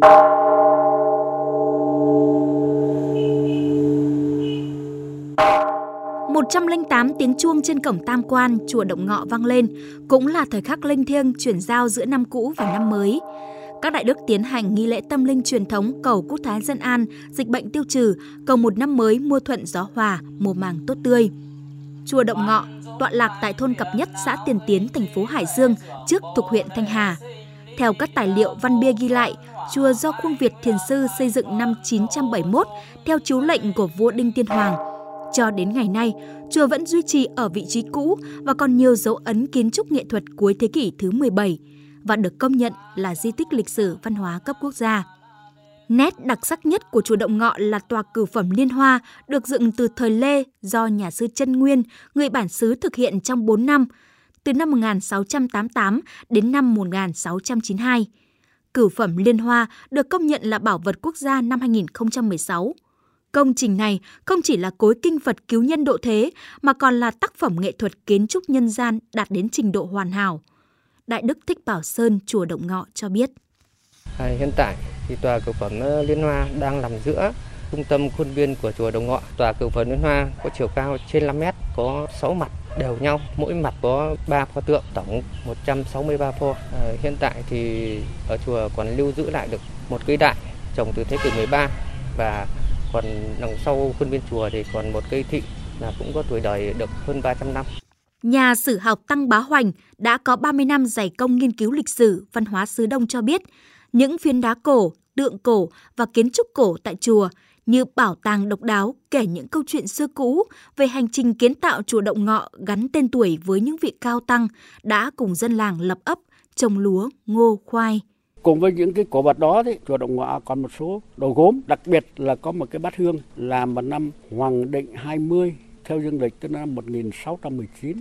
Một trăm linh tám tiếng chuông trên cổng tam quan chùa Động Ngọ vang lên, cũng là thời khắc linh thiêng chuyển giao giữa năm cũ và năm mới. Các đại đức tiến hành nghi lễ tâm linh truyền thống cầu quốc thái dân an, dịch bệnh tiêu trừ, cầu một năm mới mưa thuận gió hòa, mùa màng tốt tươi. Chùa Động Ngọ tọa lạc tại thôn Cập Nhất, xã Tiền Tiến, thành phố Hải Dương, trước thuộc huyện Thanh Hà. Theo các tài liệu văn bia ghi lại, chùa do Khuông Việt Thiền Sư xây dựng năm 971 theo chiếu lệnh của vua Đinh Tiên Hoàng. Cho đến ngày nay, chùa vẫn duy trì ở vị trí cũ và còn nhiều dấu ấn kiến trúc nghệ thuật cuối thế kỷ thứ 17 và được công nhận là di tích lịch sử văn hóa cấp quốc gia. Nét đặc sắc nhất của chùa Động Ngọ là tòa cửu phẩm Liên Hoa được dựng từ thời Lê do nhà sư Trân Nguyên, người bản xứ thực hiện trong 4 năm, từ năm 1688 đến năm 1692. Cửu phẩm Liên Hoa được công nhận là bảo vật quốc gia năm 2016. Công trình này không chỉ là cối kinh Phật cứu nhân độ thế mà còn là tác phẩm nghệ thuật kiến trúc nhân gian đạt đến trình độ hoàn hảo. Đại Đức Thích Bảo Sơn, chùa Động Ngọ cho biết. À, hiện tại thì tòa cửu phẩm ờ, Liên Hoa đang nằm giữa trung tâm khuôn viên của chùa Đồng Ngọ. Tòa cửu phẩm Liên Hoa có chiều cao trên 5 mét, có 6 mặt đều nhau, mỗi mặt có 3 pho tượng, tổng 163 pho. À, hiện tại thì ở chùa còn lưu giữ lại được một cây đại trồng từ thế kỷ 13 và còn đằng sau khuôn viên chùa thì còn một cây thị là cũng có tuổi đời được hơn 300 năm. Nhà sử học Tăng Bá Hoành đã có 30 năm dày công nghiên cứu lịch sử, văn hóa xứ Đông cho biết, những phiến đá cổ, tượng cổ và kiến trúc cổ tại chùa như bảo tàng độc đáo kể những câu chuyện xưa cũ về hành trình kiến tạo chùa Động Ngọ gắn tên tuổi với những vị cao tăng đã cùng dân làng lập ấp, trồng lúa, ngô, khoai. Cùng với những cái cổ vật đó thì chùa Động Ngọ còn một số đồ gốm, đặc biệt là có một cái bát hương làm vào năm Hoàng Định 20 theo dương lịch tức năm 1619.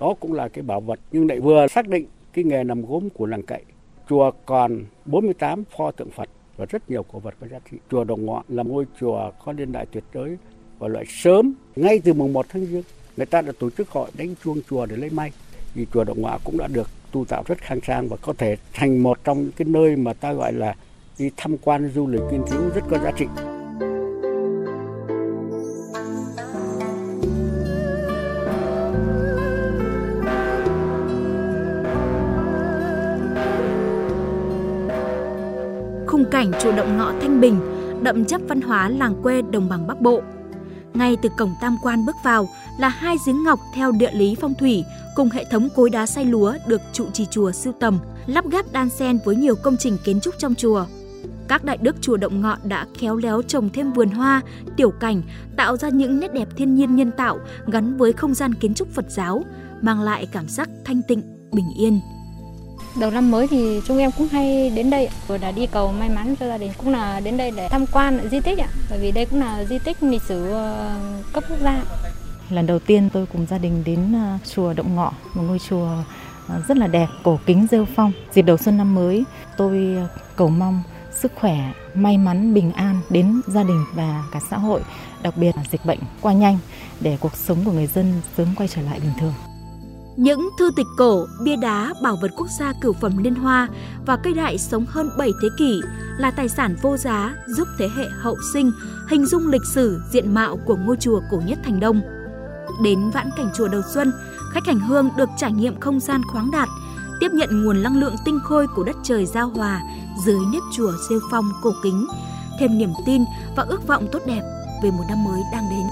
Đó cũng là cái bảo vật nhưng lại vừa xác định cái nghề làm gốm của làng cậy. Chùa còn 48 pho tượng Phật và rất nhiều cổ vật có giá trị. Chùa Đồng Ngọ là ngôi chùa có niên đại tuyệt đối và loại sớm, ngay từ mùng 1 tháng Giêng, người ta đã tổ chức hội đánh chuông chùa để lấy may. Vì chùa Đồng Ngọ cũng đã được tu tạo rất khang trang và có thể thành một trong những cái nơi mà ta gọi là đi tham quan du lịch nghiên cứu rất có giá trị. Cảnh chùa Động ngõ Thanh Bình, đậm chất văn hóa làng quê đồng bằng Bắc Bộ. Ngay từ cổng tam quan bước vào là hai giếng ngọc theo địa lý phong thủy cùng hệ thống cối đá xay lúa được trụ trì chùa sưu tầm, lắp ghép đan xen với nhiều công trình kiến trúc trong chùa. Các đại đức chùa Động Ngọ đã khéo léo trồng thêm vườn hoa, tiểu cảnh, tạo ra những nét đẹp thiên nhiên nhân tạo gắn với không gian kiến trúc Phật giáo, mang lại cảm giác thanh tịnh, bình yên. Đầu năm mới thì chúng em cũng hay đến đây vừa là đi cầu may mắn cho gia đình cũng là đến đây để tham quan di tích ạ. Bởi vì đây cũng là di tích lịch sử ờ, cấp quốc gia. Lần đầu tiên tôi cùng gia đình đến ờ, chùa Động Ngọ, một ngôi chùa ờ, rất là đẹp, cổ kính rêu phong. Dịp đầu xuân năm mới, tôi cầu mong sức khỏe, may mắn, bình an đến gia đình và cả xã hội, đặc biệt là dịch bệnh qua nhanh để cuộc sống của người dân sớm quay trở lại bình thường. Những thư tịch cổ, bia đá, bảo vật quốc gia cửu phẩm liên hoa và cây đại sống hơn 7 thế kỷ là tài sản vô giá giúp thế hệ hậu sinh hình dung lịch sử diện mạo của ngôi chùa cổ nhất thành Đông. Đến vãn cảnh chùa đầu xuân, khách hành hương được trải nghiệm không gian khoáng đạt, tiếp nhận nguồn năng lượng tinh khôi của đất trời giao hòa dưới nếp chùa rêu phong cổ kính, thêm niềm tin và ước vọng tốt đẹp về một năm mới đang đến.